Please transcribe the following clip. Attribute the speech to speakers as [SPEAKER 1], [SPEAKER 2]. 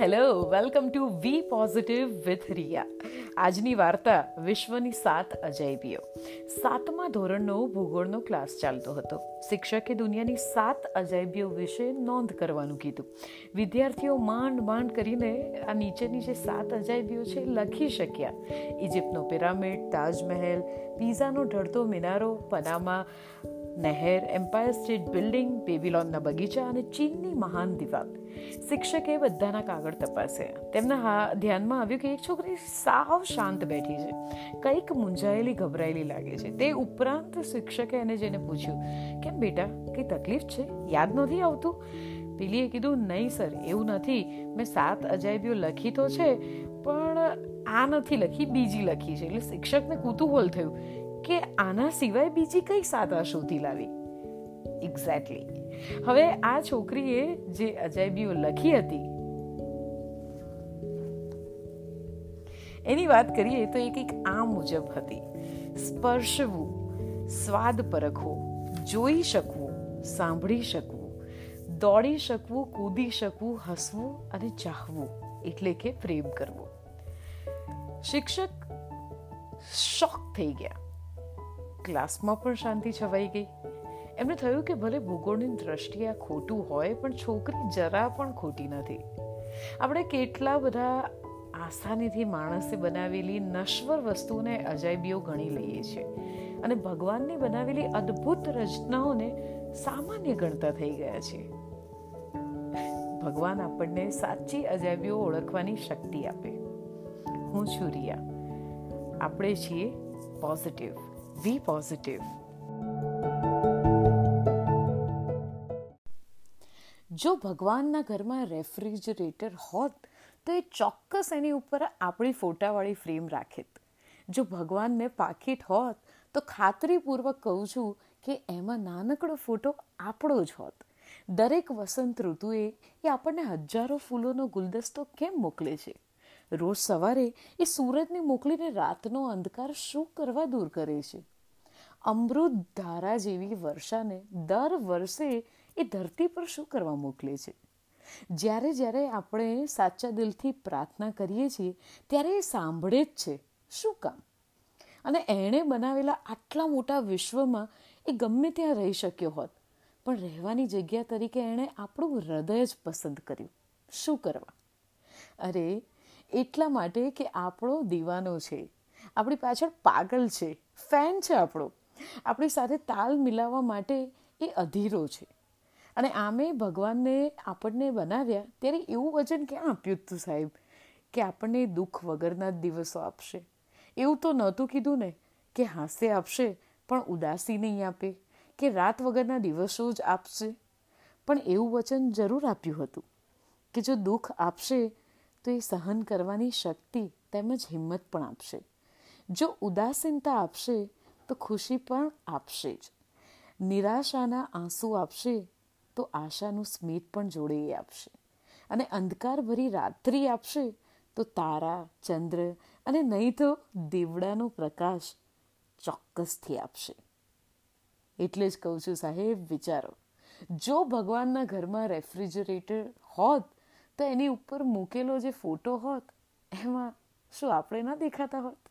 [SPEAKER 1] Hello welcome to we positive with Riya આજની વાર્તા વિશ્વની સાત અજાયબીઓ. સાતમા ધોરણનો ભૂગોળનો ક્લાસ ચાલતો હતો. શિક્ષકે દુનિયાની સાત અજાયબીઓ વિશે નોંધ કરવાનું કીધું. વિદ્યાર્થીઓ માંડ માંડ કરીને આ નીચેની જે સાત અજાયબીઓ છે લખી શક્યા. ઇજિપ્તનો પિરામિડ, તાજમહેલ, પીઝાનો ઢળતો મિનારો, પનામા નહેર એમ્પાયર સ્ટેટ બિલ્ડિંગ બેબીલોનના બગીચા અને ચીનની મહાન દિવાલ. શિક્ષકે બધાના કાગળ તપાસ્યા તેમના હા, ધ્યાનમાં આવ્યું કે એક છોકરી સાવ શાંત બેઠી છે. કંઈક મૂંઝાયેલી, ગભરાયેલી લાગે છે. તે ઉપરાંત શિક્ષકે એને જેને પૂછ્યું, કેમ બેટા, કંઈ તકલીફ છે? યાદ નથી આવતું? પેલીએ કીધું, નહીં સર, એવું નથી. મેં સાત અજાયબીઓ લખી તો છે, પણ આ નથી લખી, બીજી લખી છે. એટલે શિક્ષકને કુતૂહલ થયું કે આના સિવાય બીજી કઈ સાદા શોધી લાવી? એક્ઝેક્ટલી હવે આ છોકરીએ જે અજાયબીઓ લખી હતી, એની વાત કરીએ તો એ કંઈક આ મુજબ હતી. સ્પર્શવું, સ્વાદ પરખવો, જોઈ શકવું, સાંભળી શકવું, દોડી શકવું, કૂદી શકવું, હસવું અને ચાહવું, એટલે કે પ્રેમ કરવો. શિક્ષક શોક થઈ ગયા. ક્લાસમાં પણ શાંતિ છવાઈ ગઈ. એમને થયું કે ભલે ભૂગોળની દ્રષ્ટિએ આ ખોટું હોય, પણ છોકરી જરા પણ ખોટી નથી. આપણે કેટલા બધા આસાનીથી માણસે બનાવેલી નશ્વર વસ્તુને અજાયબીઓ ગણી લઈએ છીએ. અને ભગવાનની બનાવેલી અદ્ભુત રચનાઓને સામાન્ય ગણતા થઈ ગયા છે ભગવાન આપણને સાચી અજાયબીઓ ઓળખવાની શક્તિ આપે. હું છું રિયા. આપણે છીએ પોઝિટિવ વી પોઝિટિવ જો ભગવાનના ઘરમાં રેફ્રિજરેટર હોત, તો એ ચોક્કસ એની ઉપર આપણી ફોટાવાળી ફ્રેમ રાખેત. જો ભગવાનને પાકીટ હોત, તો ખાતરીપૂર્વક કહું છું કે એમાં નાનકડો ફોટો આપણો જ હોત. દરેક વસંત ઋતુએ એ આપણને હજારો ફૂલોનો ગુલદસ્તો કેમ મોકલે છે? રોજ સવારે એ સૂરજને મોકલીને રાતનો અંધકાર શું કરવા દૂર કરે છે? અમૃત ધારા જેવી વર્ષાને દર વર્ષે એ ધરતી પર શું કરવા મોકલે છે? જ્યારે જ્યારે આપણે સાચા દિલથી પ્રાર્થના કરીએ છીએ, ત્યારે એ સાંભળે જ છે. શું કામ? અને એણે બનાવેલા આટલા મોટા વિશ્વમાં એ ગમે ત્યાં રહી શક્યો હોત, પણ રહેવાની જગ્યા તરીકે એણે આપણું હૃદય જ પસંદ કર્યું. શું કરવા? અરે, એટલા માટે કે આપણો દીવાનો છે. આપણી પાછળ પાગલ છે. ફેન છે આપણો. આપણી સાથે તાલ મિલાવવા માટે એ અધીરો છે. અને આમે ભગવાનને આપણને બનાવ્યા ત્યારે એવું વચન ક્યાં આપ્યું હતું સાહેબ? કે આપણને દુઃખ વગરના દિવસો આપશે. એવું તો નહોતું કીધું ને કે હાસ્ય આપશે, પણ ઉદાસી નહીં આપે. કે રાત વગરના દિવસો જ આપશે. પણ એવું વચન જરૂર આપ્યું હતું કે જો દુઃખ આપશે, તો એ સહન કરવાની શક્તિ તેમજ હિંમત પણ આપશે. જો ઉદાસીનતા આપશે તો ખુશી પણ આપશે જ. નિરાશાના આંસુ આપશે તો આશાનું સ્મિત પણ જોડે આપશે. અને અંધકાર ભરી રાત્રિ આપશે તો તારા, ચંદ્ર અને નહીં તો દીવડાનો પ્રકાશ ચોક્કસથી આપશે. એટલે જ કહું છું સાહેબ, વિચારો. જો ભગવાનના ઘરમાં રેફ્રિજરેટર હોત, તો એની ઉપર મૂકેલો જે ફોટો હોત, એમાં શું આપણે ન દેખાતા હોત?